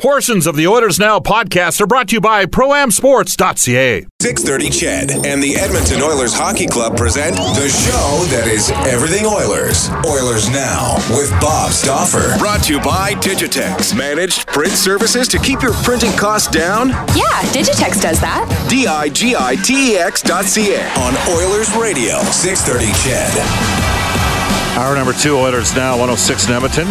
Portions of the Oilers Now podcast are brought to you by ProAmSports.ca. 630 Ched and the Edmonton Oilers Hockey Club present the show that is everything Oilers. Oilers Now with Bob Stauffer. Brought to you by Digitex. Managed print services to keep your printing costs down? Yeah, Digitex does that. D-I-G-I-T-E-X dot C-A on Oilers Radio. 630 Ched. Hour number two, Oilers Now, 106 in Edmonton.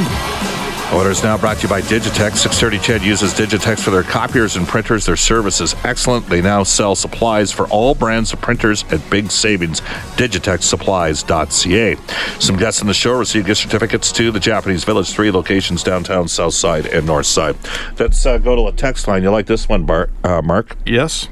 Oilers Now brought to you by Digitex. 630 Ched uses Digitex for their copiers and printers. Their service is excellent. They now sell supplies for all brands of printers at big savings. DigitexSupplies.ca. Some guests on the show received gift certificates to the Japanese Village, three locations downtown, south side, and north side. Let's uh, go to a text line. You like this one, Bart, uh, Mark? Yes.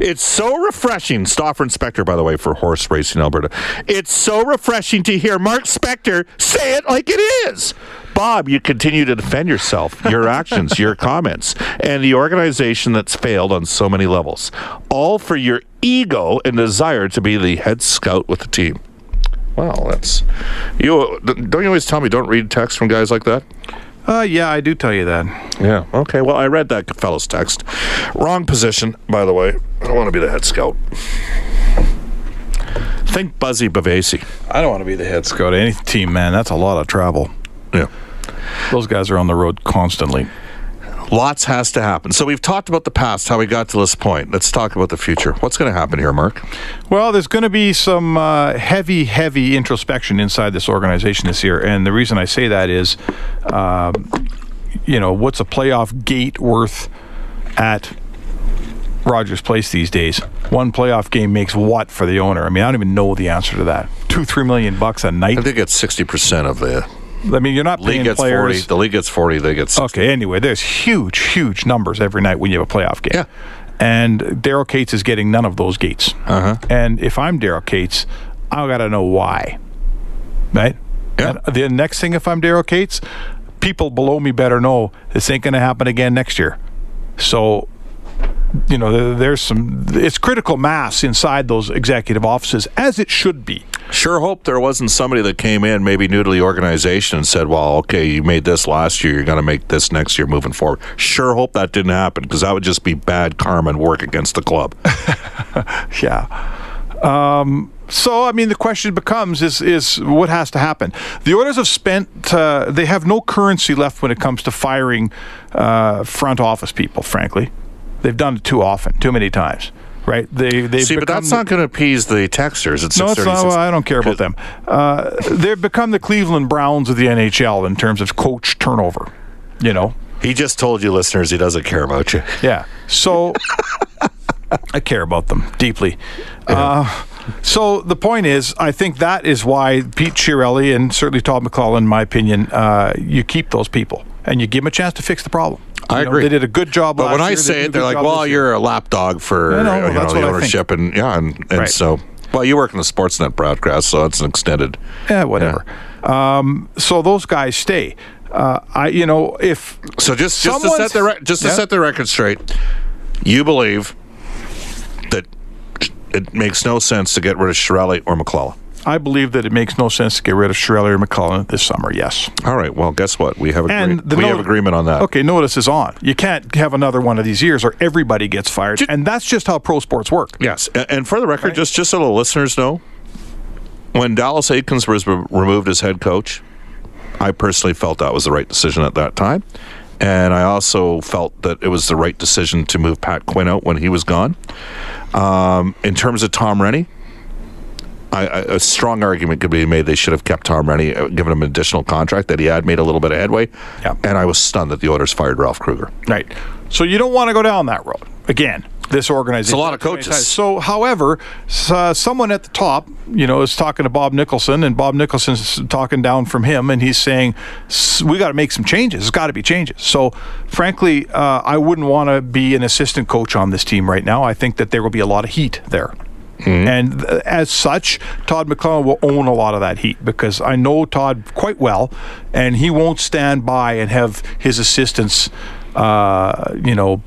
It's so refreshing. Stauffer Inspector, by the way, for Horse Racing Alberta. It's so refreshing to hear Mark Spector say it like it is. Bob, you continue to defend yourself, your actions, your comments, and the organization that's failed on so many levels. All for your ego and desire to be the head scout with the team. Well, that's you. Don't you always tell me don't read texts from guys like that? Uh, yeah, I do tell you that. Yeah. Okay. Well, I read that fellow's text. Wrong position, by the way. I don't want to be the head scout. Think Buzzie Bavasi. I don't want to be the head scout of any team, man. That's a lot of travel. Yeah. Those guys are on the road constantly. Lots has to happen. So we've talked about the past, how we got to this point. Let's talk about the future. What's going to happen here, Mark? Well, there's going to be some uh, heavy, heavy introspection inside this organization this year, and the reason I say that is, uh, you know, what's a playoff gate worth at Rogers Place these days? One playoff game makes what for the owner? I mean, I don't even know the answer to that. Two, three million bucks a night. I think it's sixty percent of the I mean, you're not league paying gets players. forty. The league gets forty. They get 60. Okay, anyway, there's huge, huge numbers every night when you have a playoff game. Yeah. And Daryl Katz is getting none of those gates. Uh-huh. And if I'm Daryl Katz, I got to know why. Right? Yeah. And the next thing, if I'm Daryl Katz, people below me better know this ain't going to happen again next year. So, you know, there's some, it's critical mass inside those executive offices, as it should be. Sure hope there wasn't somebody that came in, maybe new to the organization, and said, "Well, okay, you made this last year. You're going to make this next year moving forward." Sure hope that didn't happen because that would just be bad karma and work against the club. Yeah. Um, so I mean, the question becomes: is is what has to happen? The Oilers have spent; uh, they have no currency left when it comes to firing uh, front office people. Frankly, they've done it too often, too many times. Right? They they See, but that's not going to appease the texters. It's no, it's not. 636. well, I don't care about them. Uh, they've become the Cleveland Browns of the NHL in terms of coach turnover. You know, He just told you, listeners, he doesn't care about you. yeah. So I care about them deeply. Uh, so the point is, I think that is why Pete Chiarelli and certainly Todd McLellan, in my opinion, uh, you keep those people and you give them a chance to fix the problem. I You know, agree. They did a good job. But when I year, say it, they're like, "Well, you're a lapdog for I know, you know, the what I think. ownership," and yeah, and, and Right. so well, you work in the Sportsnet broadcast, so it's an extended. yeah, whatever. Um, so those guys stay. Uh, I, you know, if So just just to set the re- just to Yeah. set the record straight, you believe that it makes no sense to get rid of Chiarelli or McLellan. I believe that it makes no sense to get rid of Shirley or McLellan this summer. Yes. All right. Well, guess what? We have agree- And we no- have agreement on that. Okay, notice is on. You can't have another one of these years, or everybody gets fired, and that's just how pro sports work. Yes, a- and for the record, just just so the listeners know, when Dallas Eakins was re- removed as head coach, I personally felt that was the right decision at that time, and I also felt that it was the right decision to move Pat Quinn out when he was gone. Um, in terms of Tom Renney. I, a strong argument could be made they should have kept Tom Renney, uh, given him an additional contract that he had made a little bit of headway. Yeah. And I was stunned that the Oilers fired Ralph Krueger. Right. So you don't want to go down that road again. This organization. It's a lot of coaches. So, however, uh, someone at the top, you know, is talking to Bob Nicholson, and Bob Nicholson's talking down from him, and he's saying, "S- "We got to make some changes. There's got to be changes." So, frankly, uh, I wouldn't want to be an assistant coach on this team right now. I think that there will be a lot of heat there. And th- as such, Todd McLellan will own a lot of that heat because I know Todd quite well, and he won't stand by and have his assistants, uh, you know,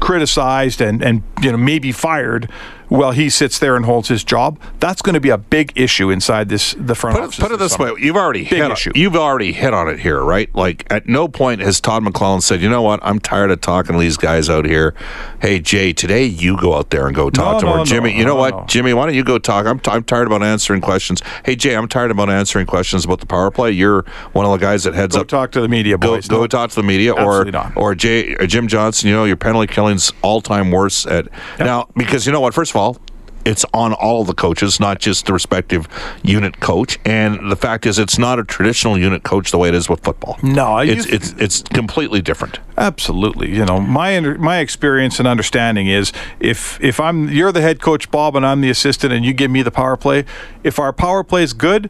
criticized and, and you know maybe fired while he sits there and holds his job. That's going to be a big issue inside this the front Put office. it, put it this way: you've already Big hit issue. you've already hit on it here, right? Like at no point has Todd McLellan said, "You know what? I'm tired of talking to these guys out here. Hey Jay, today you go out there and go talk No, to no, her. no, Jimmy, you know no, what? Jimmy, why don't you go talk? I'm, t- I'm tired about answering questions. Hey Jay, I'm tired about answering questions about the power play. You're one of the guys that heads Go up. talk to the media Go, boys. go No. talk to the media, or not. or Jay or Jim Johnson. You know your penalty killing's all time worst at now because you know what? First all, it's on all the coaches, not just the respective unit coach. And the fact is, it's not a traditional unit coach the way it is with football. No, it's it's it's completely different. Absolutely. You know, my my experience and understanding is if if I'm you're the head coach Bob and I'm the assistant and you give me the power play, if our power play is good,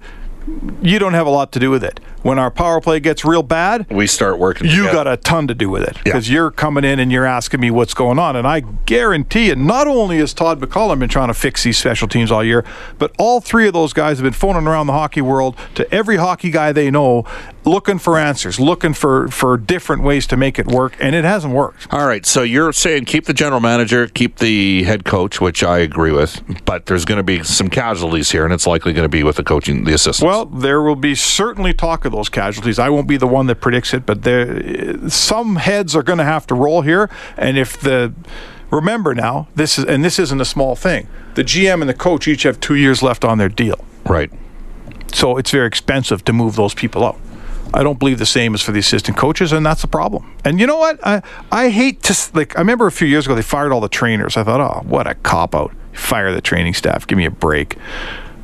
you don't have a lot to do with it. When our power play gets real bad, We start working. you together. got a ton to do with it Yeah. because you're coming in and you're asking me what's going on. And I guarantee you, not only has Todd McLellan been trying to fix these special teams all year, but all three of those guys have been phoning around the hockey world to every hockey guy they know, looking for answers, looking for, for different ways to make it work. And it hasn't worked. All right, so you're saying keep the general manager, keep the head coach, which I agree with, but there's going to be some casualties here, and it's likely going to be with the coaching, the assistants. Well, there will be certainly talk of those casualties. I won't be the one that predicts it, but there, some heads are going to have to roll here. And if the remember now, this is and this isn't a small thing. The GM and the coach each have two years left on their deal, right. so it's very expensive to move those people out. I don't believe the same is for the assistant coaches, and that's a problem. And you know what? I I hate to like. I remember a few years ago they fired all the trainers. I thought, oh, what a cop out! Fire the training staff. Give me a break.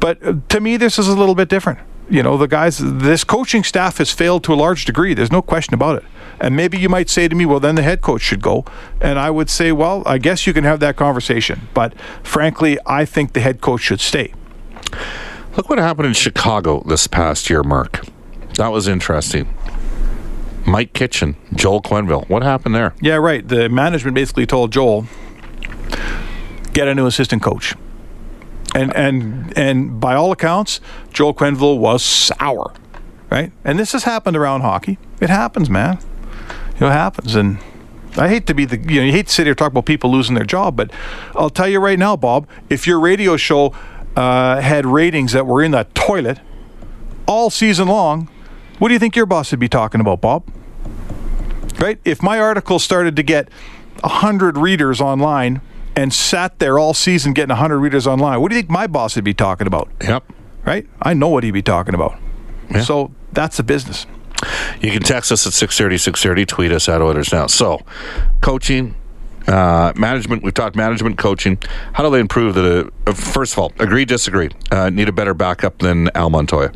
But uh, to me, this is a little bit different. You know, the guys, this coaching staff has failed to a large degree. There's no question about it. And maybe you might say to me, well, then the head coach should go. And I would say, well, I guess you can have that conversation. But frankly, I think the head coach should stay. Look what happened in Chicago this past year, Mark. That was interesting. Mike Kitchen, Joel Quenneville. What happened there? Yeah, right. The management basically told Joel, get a new assistant coach. And and and by all accounts, Joel Quenneville was sour, right? And this has happened around hockey. It happens, man. You know, it happens. And I hate to be the you know you hate to sit here and talk about people losing their job, but I'll tell you right now, Bob, if your radio show uh, had ratings that were in the toilet all season long, what do you think your boss would be talking about, Bob? right? If my article started to get 100 readers online and sat there all season getting 100 readers online, what do you think my boss would be talking about? Yep. Right? I know what he'd be talking about. Yeah. So that's the business. You can text us at 630, 630, tweet us at Oilers Now. So, coaching, uh, management, we've talked management, coaching. How do they improve the, uh, first of all, agree, disagree, uh, need a better backup than Al Montoya?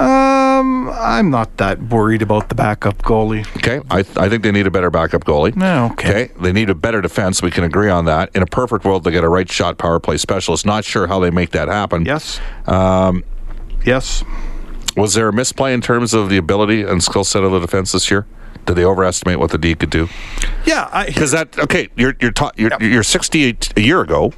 Um, I'm not that worried about the backup goalie. Okay, I, I think they need a better backup goalie. Yeah, okay. they need a better defense. We can agree on that. In a perfect world, they get a right shot power play specialist. Not sure how they make that happen. Yes. Um, Yes. was there a misplay in terms of the ability and skill set of the defense this year? Did they overestimate what the D could do? Yeah. Because that okay, you're you're ta- you're, Yep. you're 68 a year ago.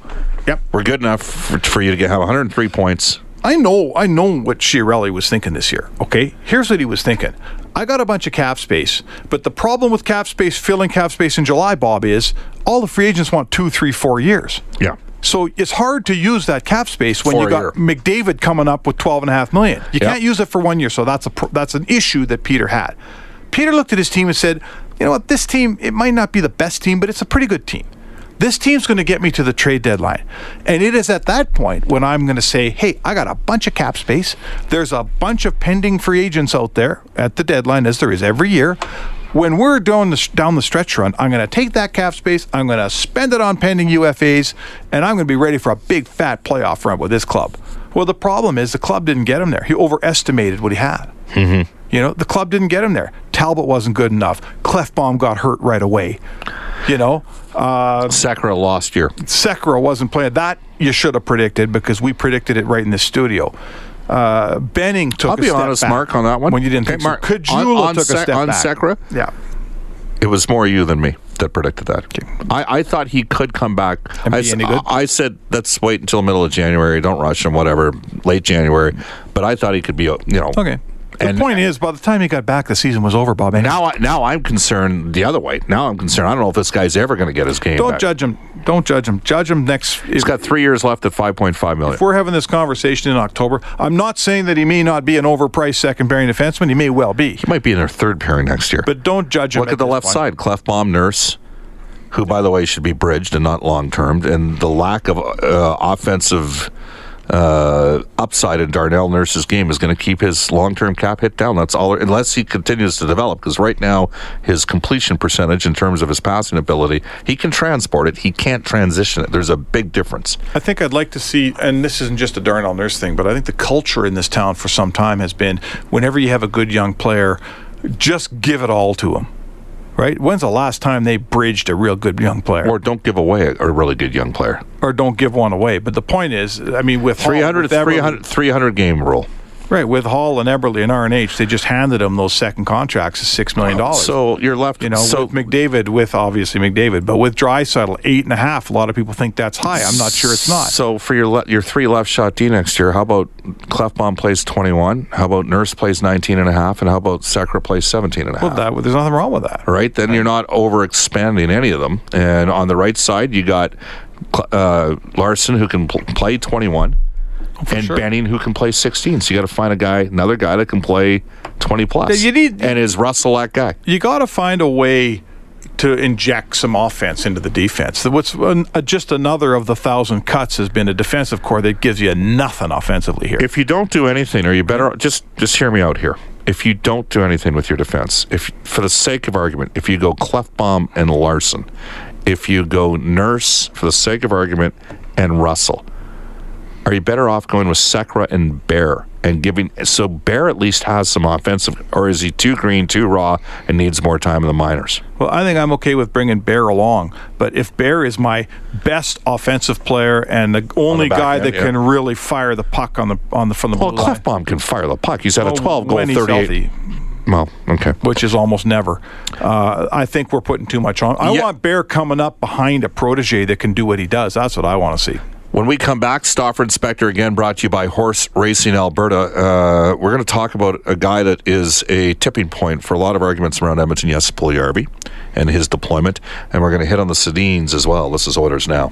Yep. We're good enough for, for you to get have 103 points. I know, I know what Chiarelli was thinking this year. Okay, here's what he was thinking. I got a bunch of cap space, but the problem with cap space, filling cap space in July, Bob, is all the free agents want two, three, four years. Yeah. So it's hard to use that cap space when For you got year. McDavid coming up with 12 and a half million. You Yeah. can't use it for one year, so that's a that's an issue that Peter had. Peter looked at his team and said, "You know what? This team it might not be the best team, but it's a pretty good team. This team's going to get me to the trade deadline." And it is at that point when I'm going to say, "Hey, I got a bunch of cap space. There's a bunch of pending free agents out there at the deadline as there is every year." when we're down the, down the stretch run, I'm going to take that cap space, I'm going to spend it on pending UFAs, and I'm going to be ready for a big fat playoff run with this club. Well, the problem is the club didn't get him there. He overestimated what he had. Mm-hmm. You know, the club didn't get him there. Talbot wasn't good enough. Klefbom got hurt right away. You know, uh, Sekera lost year. Sekera wasn't playing. That you should have predicted because we predicted it right in the studio. Uh, Benning took. I'll a be honest, back Mark, on that one. When you didn't Okay, think Mark, so. on- Kajula on took a step on back. Sekera? Yeah. It was more you than me that predicted that. I, I thought he could come back. I, good? I said let's wait until middle of January. Don't rush him. Whatever, late January. But I thought he could be. You know, Okay. The And point is, by the time he got back, the season was over, Bob. And now, I- now I'm concerned the other way. Now I'm concerned. I don't know if this guy's ever going to get his game. don't back. judge him. Don't judge him. Judge him next. He's got three years left at 5.5 million. if we're having this conversation in October, I'm not saying that he may not be an overpriced second pairing defenseman. He may well be. He might be in their third pairing next year. But don't judge him. Look at the left point. side, Klefbom, Nurse, who, by the way, should be bridged and not long termed, and the lack of uh, offensive uh, upside in Darnell Nurse's game is going to keep his long term cap hit down. That's all, unless he continues to develop. Because right now, his completion percentage in terms of his passing ability, he can transport it, he can't transition it. There's a big difference. I think I'd like to see, and this isn't just a Darnell Nurse thing, but I think the culture in this town for some time has been whenever you have a good young player, just give it all to him. Right? When's the last time they bridged a real good young player? Or don't give away a, really good young player. or don't give one away. But the point is, I mean, with Hall- 300, with Eberle- 300, 300 game rule. Right? With Hall and Eberle and RNH, they just handed them those second contracts of six million dollars. So you're left. you know, so with McDavid, with obviously McDavid, but with Draisaitl, eight and a half. A lot of people think that's high. I'm not sure it's not. So for your le- your three left shot D next year, how about Klefbom plays 21? How about Nurse plays 19 and a half? And how about Sekera plays 17 and a half? well, that, there's nothing wrong with that. right? Then you're not over expanding any of them. And on the right side, you got uh, Larsson who can pl- play 21. And sure. Benning who can play 16. So you got to find a guy, another guy that can play 20 plus. You need- and is Russell that guy? You got to find a way to inject some offense into the defense. What's uh, just another of the thousand cuts has been a defensive core that gives you nothing offensively here. If you don't do anything, are you better? Just just hear me out here. If you don't do anything with your defense, if for the sake of argument, if you go Klefbom and Larsson, if you go Nurse for the sake of argument and Russell, are you better off going with Sekera and Bear and giving? So Bear at least has some offensive, or is he too green, too raw, and needs more time in the minors? Well, I think I'm okay with bringing Bear along, but if Bear is my best offensive player and the only back guy end, that yeah. can really fire the puck on the on the from the Well, Klefbom can fire the puck. He's had a Oh, 12 goal, 38. healthy, Well, okay. which is almost never. Uh, I think we're putting too much on. I Yeah. want Bear coming up behind a protege that can do what he does. That's what I want to see. When we come back, Stauffer Inspector again brought to you by Horse Racing Alberta. Uh, we're going to talk about a guy that is a tipping point for a lot of arguments around Edmonton. Yes, Puljujarvi and his deployment, and we're going to hit on the Sedins as well. This is Oilers now.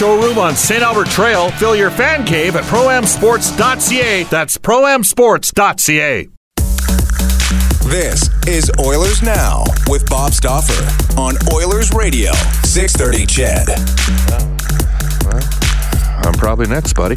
showroom on St. Albert Trail. Fill your fan cave at proamsports.ca. That's proamsports.ca. This is Oilers Now with Bob Stauffer on Oilers Radio, 630 Ched. I'm probably next, buddy.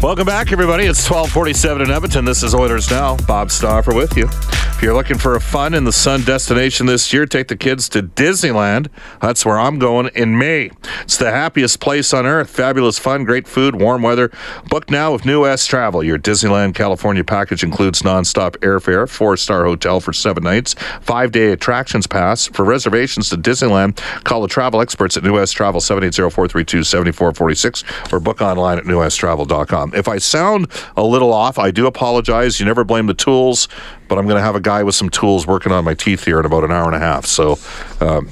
Welcome back, everybody. It's 1247 in Edmonton. This is Oilers Now. Bob Stauffer with you. If you're looking for a fun in the sun destination this year, take the kids to Disneyland. That's where I'm going in May. It's the happiest place on earth. Fabulous fun, great food, warm weather. Book now with New West Travel. Your Disneyland California package includes nonstop airfare, four-star hotel for seven nights, five-day attractions pass. For reservations to Disneyland, call the travel experts at New West Travel 780-432-7446 or book online at newwesttravel.com. If I sound a little off, I do apologize. You never blame the tools, but I'm going to have a guy with some tools working on my teeth here in about an hour and a half. So, um,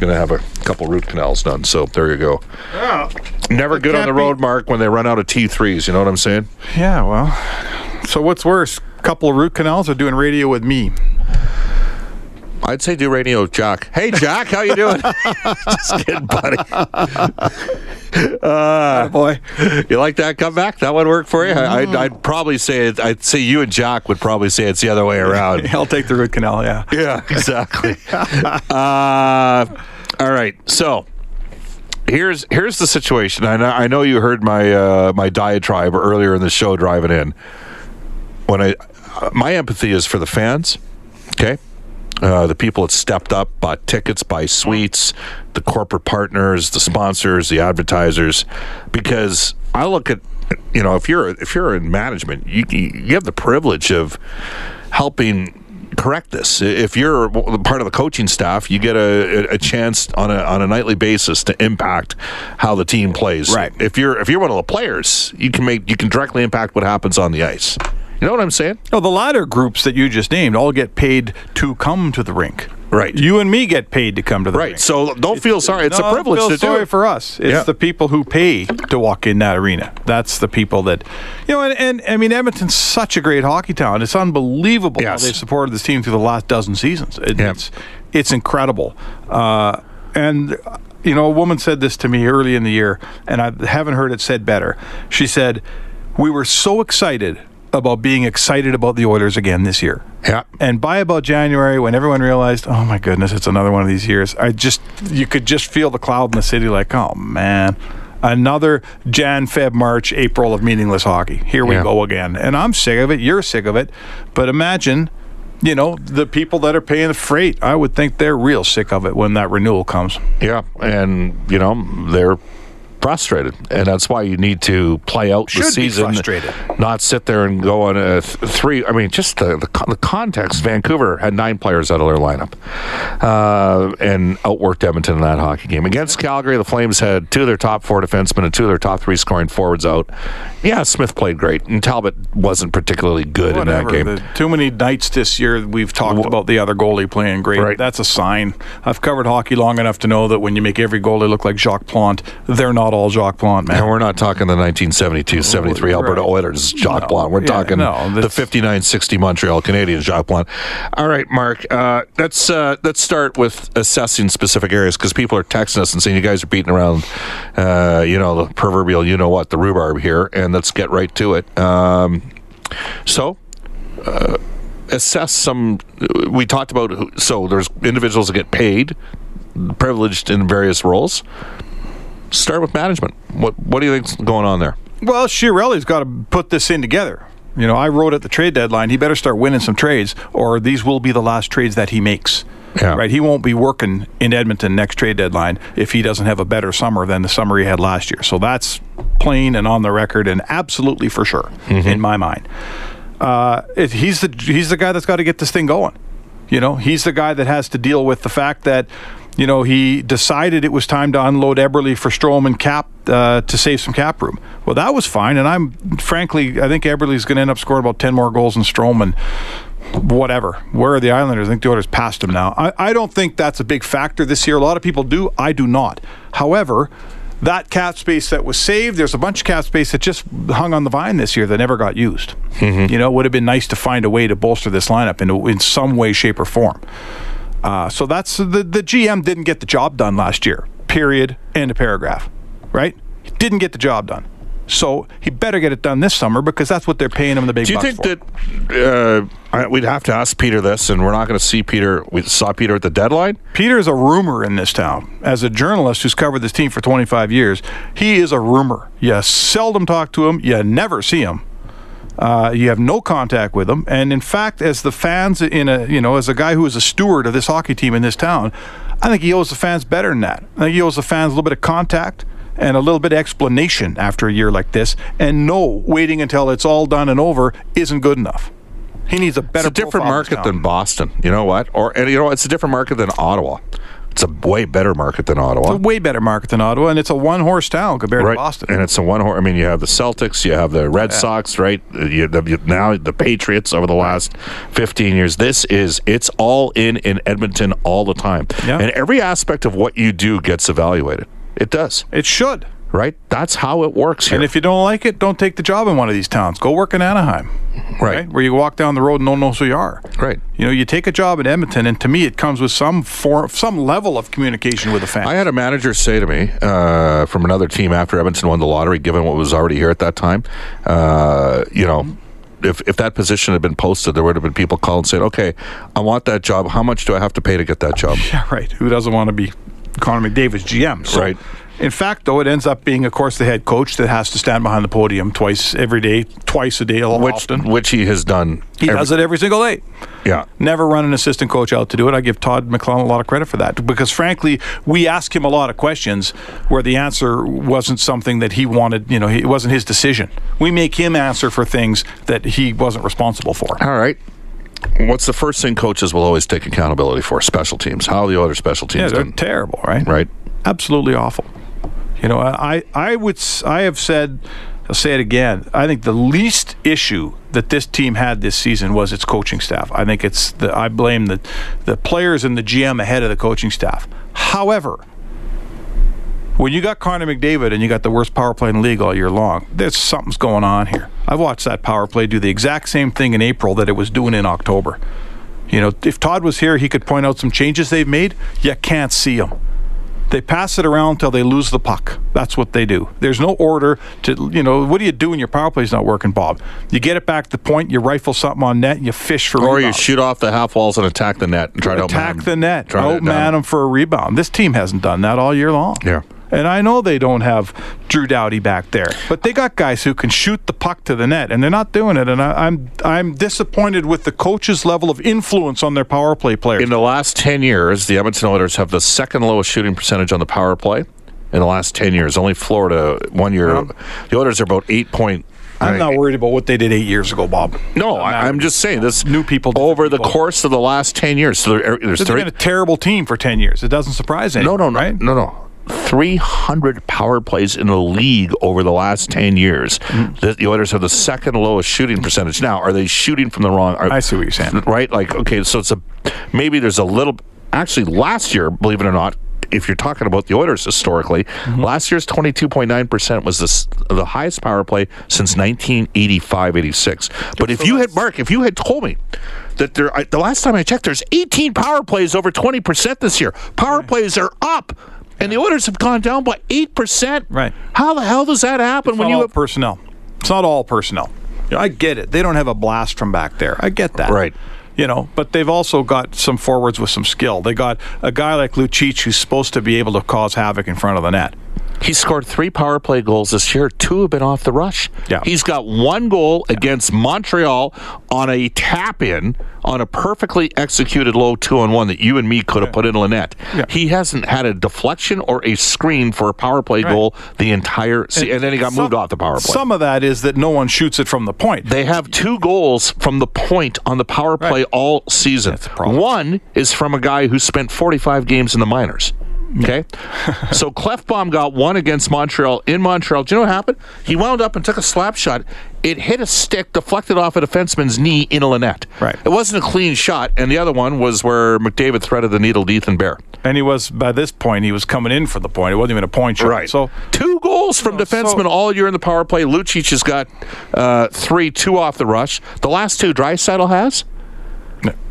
going to have a couple root canals done. So there you go. Never good on the can't be- road, Mark, when they run out of T3s. You know what I'm saying? Yeah, well. So what's worse, couple of root canals or doing radio with me? I'd say do radio, with Jack. Hey, Jack, how you doing? Just kidding, buddy. boy. You like that comeback? That one work for you? I, I'd, I'd probably say it, I'd say you and Jack would probably say it's the other way around. I'll take the root canal. Yeah. Yeah, exactly. uh, all right, so here's here's the situation. I know, I know you heard my uh, my diatribe earlier in the show driving in. When I my empathy is for the fans, okay, uh, the people that stepped up, bought tickets, buy suites, the corporate partners, the sponsors, the advertisers, because I look at you know if you're if you're in management, you you have the privilege of helping correct this. If you're part of the coaching staff, you get a, a chance on a on a nightly basis to impact how the team plays. Right. If you're if you're one of the players, you can make you can directly impact what happens on the ice. You know what I'm saying? No, the latter groups that you just named all get paid to come to the rink. Right. You and me get paid to come to the rink. Right. rink. So don't feel sorry. It's No, a privilege to do sorry it. for us. It's Yeah. the people who pay to walk in that arena. That's the people that, you know, and, and I mean, Edmonton's such a great hockey town. It's unbelievable Yes. how they've supported this team through the last dozen seasons. It- Yeah. It's it's incredible. Uh, and you know, a woman said this to me early in the year, and I haven't heard it said better. She said, "We were so excited." About being excited about the Oilers again this year. Yeah. And by about January, when everyone realized, oh my goodness, it's another one of these years, I just, you could just feel the cloud in the city like, oh man, another Jan, Feb, March, April of meaningless hockey. Here we Yeah. go again. And I'm sick of it. You're sick of it. But imagine, you know, the people that are paying the freight, I would think they're real sick of it when that renewal comes. Yeah, and you know they're frustrated, and that's why you need to play out Should the be season, frustrated. not sit there and go on a th- three. I mean, just the, the the context. Vancouver had nine players out of their lineup, uh, and outworked Edmonton in that hockey game against Calgary. The Flames had two of their top four defensemen and two of their top three scoring forwards out. Yeah, Smith played great, and Talbot wasn't particularly good in that game. The- too many nights this year we've talked about the other goalie playing great. Right. That's a sign. I've covered hockey long enough to know that when you make every goalie look like Jacques Plante, they're not all Jacques Plante, man. And we're not talking the 1972-73 Alberta Right. Oilers Jacques No. Plante. We're Yeah, talking no, the 59-60 Montreal Canadiens Jacques Plante. All right, Mark. Uh, let's uh, let's start with assessing specific areas because people are texting us and saying you guys are beating around, uh, you know, the proverbial, you know what, the rhubarb here, and let's get right to it. Um, so. Uh, assess some we talked about so there's individuals that get paid privileged in various roles start with management. What what do you think's going on there? Well, Chiarelli's got to put this in together. You know, I wrote at the trade deadline, he better start winning some trades, or these will be the last trades that he makes. Yeah. Right? He won't be working in Edmonton next trade deadline if he doesn't have a better summer than the summer he had last year. So that's plain and on the record and absolutely for sure in my mind. Uh, it, he's the he's the guy that's got to get this thing going. You know, he's the guy that has to deal with the fact that, you know, he decided it was time to unload Eberle for Strome and Cap uh, to save some cap room. Well, that was fine, and I'm frankly, I think Eberle's going to end up scoring about ten more goals than Strome and whatever. Where are the Islanders? I think the Oilers passed him now. I, I don't think that's a big factor this year. A lot of people do. I do not. However, that cap space that was saved, there's a bunch of cap space that just hung on the vine this year that never got used. You know, it would have been nice to find a way to bolster this lineup in, in some way, shape, or form. Uh, so that's the the GM didn't get the job done last year. Period. End of paragraph. Right? He didn't get the job done. So he better get it done this summer because that's what they're paying him the big Do you think for. that uh, I, we'd have to ask Peter this, and we're not going to see Peter? We saw Peter at the deadline. Peter is a rumor in this town. As a journalist who's covered this team for 25 years, he is a rumor. You seldom talk to him. You never see him. Uh, you have no contact with them, And in fact, as the fans in a you know, as a guy who is a steward of this hockey team in this town, I think he owes the fans better than that. I think he owes the fans a little bit of contact and a little bit of explanation after a year like this. And no, waiting until it's all done and over isn't good enough. He needs a better. It's a different profile in this market than Boston. You know what? Or and you know, it's a different market than Ottawa. It's a way better market than Ottawa. It's a way better market than Ottawa, and it's a one-horse town compared right, to Boston. and it's a one. Horse. I mean, you have the Celtics, you have the Red Sox, right? You, the, you, now the Patriots over the last fifteen years. This is it's all in in Edmonton all the time, Yeah. and every aspect of what you do gets evaluated. It does, It should. Right? That's how it works here. And if you don't like it, don't take the job in one of these towns. Go work in Anaheim, right, where you walk down the road and no one knows who you are. right. You know, you take a job in Edmonton, and to me, it comes with some form, some level of communication with the fans. I had a manager say to me uh, from another team after Edmonton won the lottery, given what was already here at that time, uh, you know, if, if that position had been posted, there would have been people called and saying, okay, I want that job. How much do I have to pay to get that job? yeah, right. Who doesn't want to be Connor McDavid's GM? So, Right. In fact, though, it ends up being, of course, the head coach that has to stand behind the podium twice every day, twice a day, which often. which he has done. He does it every single day. Yeah. Never run an assistant coach out to do it. I give Todd McLellan a lot of credit for that because, frankly, we ask him a lot of questions where the answer wasn't something that he wanted. You know, it wasn't his decision. We make him answer for things that he wasn't responsible for. All right. What's the first thing coaches will always take accountability for? Special teams. How are the other special teams. Yeah, they're done? terrible, right? Right. absolutely awful. You know, I I would I have said I'll say it again. I think the least issue that this team had this season was its coaching staff. I think it's the I blame the the players and the GM ahead of the coaching staff. However, when you got Connor McDavid and you got the worst power play in the league all year long, there's something's going on here. I've watched that power play do the exact same thing in April that it was doing in October. You know, if Todd was here, he could point out some changes they've made. You can't see them. They pass it around until they lose the puck. That's what they do. There's no order to, you know, what do you do when your power play's not working, Bob? You get it back to the point, you rifle something on net, and you fish for Or you shoot off the half walls and attack the net and try to attack the net, try outman them for a rebound. This team hasn't done that all year long. Yeah. And I know they don't have Drew Doughty back there, but they got guys who can shoot the puck to the net, and they're not doing it. And I, I'm I'm disappointed with the coach's level of influence on their power play players. In the last 10 years, the Edmonton Oilers have the second lowest shooting percentage on the power play. In the last 10 years, only Florida one year. The Oilers are about eight point. I'm not worried about what they did eight years ago, Bob. No, I, I'm just saying this. New people, over the people. course of the last 10 years. So there, there's They've three. been a terrible team for ten years. It doesn't surprise No, anyone. no, no, right? no, no. 300 power plays in the league over the last 10 years. Mm-hmm. The, the Oilers have the second lowest shooting percentage. Now, are they shooting from the wrong? Are, I see what you're saying. Right? Like, okay, so it's a maybe there's a little. Actually, last year, believe it or not, if you're talking about the Oilers historically, Mm-hmm. last year's 22.9% was the, the highest power play since 1985 86. But if you had, Mark, if you had told me that there, I, the last time I checked, there's 18 power plays over 20% this year. Power plays are up. And the orders have gone down by 8%. Right. How the hell does that happen It's when not you all have. personnel. It's not all personnel. You know, I get it. They don't have a blast from back there. I get that. Right. You know, but they've also got some forwards with some skill. They got a guy like Lucic who's supposed to be able to cause havoc in front of the net. He scored three power play goals this year. Two have been off the rush. Yeah. He's got one goal against Montreal on a tap in on a perfectly executed low two on one that you and me could have put in Lynette. Yeah. He hasn't had a deflection or a screen for a power play Right. goal the entire season. And, then he got Some- moved off the power play. Some of that is that no one shoots it from the point. They have two goals from the point on the power play Right. all season. That's a problem. One is from a guy who spent 45 games in the minors. Okay, so Klefbom got one against Montreal in Montreal. Do you know what happened? He wound up and took a slap shot. It hit a stick, deflected off a defenseman's knee in a Lynette. Right. It wasn't a clean shot, and the other one was where McDavid threaded the needle to Ethan Bear. and he was by this point he was coming in for the point. It wasn't even a point shot. Right. So two goals from No, so- defensemen all year in the power play. Lucic has got uh, three, two off the rush. The last two Drysaddle has.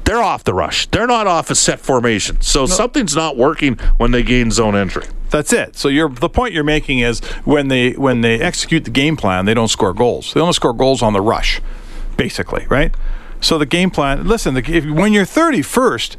They're off the rush. They're not off a set formation. So something's not working when they gain zone entry. That's it. So you're the point you're making is when they when they execute the game plan, they don't score goals. They only score goals on the rush, basically, right? So the game plan. Listen, the, if, when you're 31st,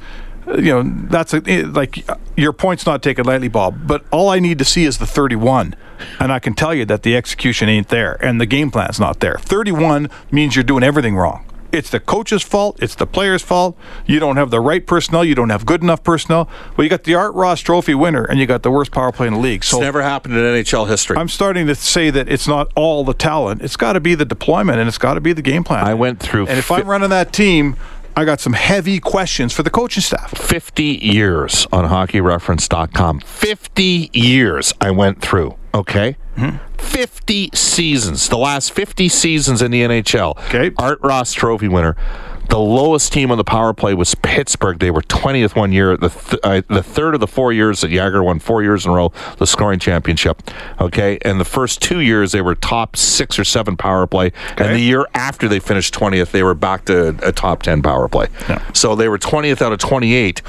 uh, you know that's a, it- like your point's not taken lightly, Bob. But all I need to see is the 31, and I can tell you that the execution ain't there and the game plan's not there. 31 means you're doing everything wrong. It's the coach's fault. It's the player's fault. You don't have the right personnel. You don't have good enough personnel. Well, you got the Art Ross Trophy winner, and you got the worst power play in the league. So It's never happened in NHL history. I'm starting to say that it's not all the talent. It's got to be the deployment, and it's got to be the game plan. I went through and if fi- I'm running that team, I got some heavy questions for the coaching staff. 50 years on hockeyreference.com. 50 years I went through, okay? Mm-hmm. 50 seasons. The last 50 seasons in the NHL. Okay. Art Ross Trophy winner. The lowest team on the power play was Pittsburgh. They were 20th one year. The th- uh, the third of the four years that Jagr won four years in a row the scoring championship. Okay, and the first two years they were top six or seven power play, and the year after they finished 20th, they were back to a top 10 power play. Yeah. So they were 20th out of 28.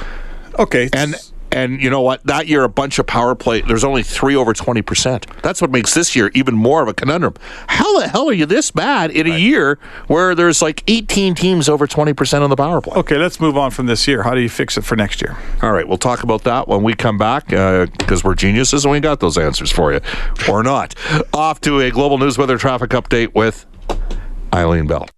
Okay, And And you know what? That year, a bunch of power play. There's only three over twenty percent. That's what makes this year even more of a conundrum. How the hell are you this bad in a year where there's like 18 teams over twenty percent on the power play? Okay, let's move on from this year. How do you fix it for next year? All right, we'll talk about that when we come back uh, because we're geniuses and we got those answers for you, or not. Off to a global news weather traffic update with Eileen Bell.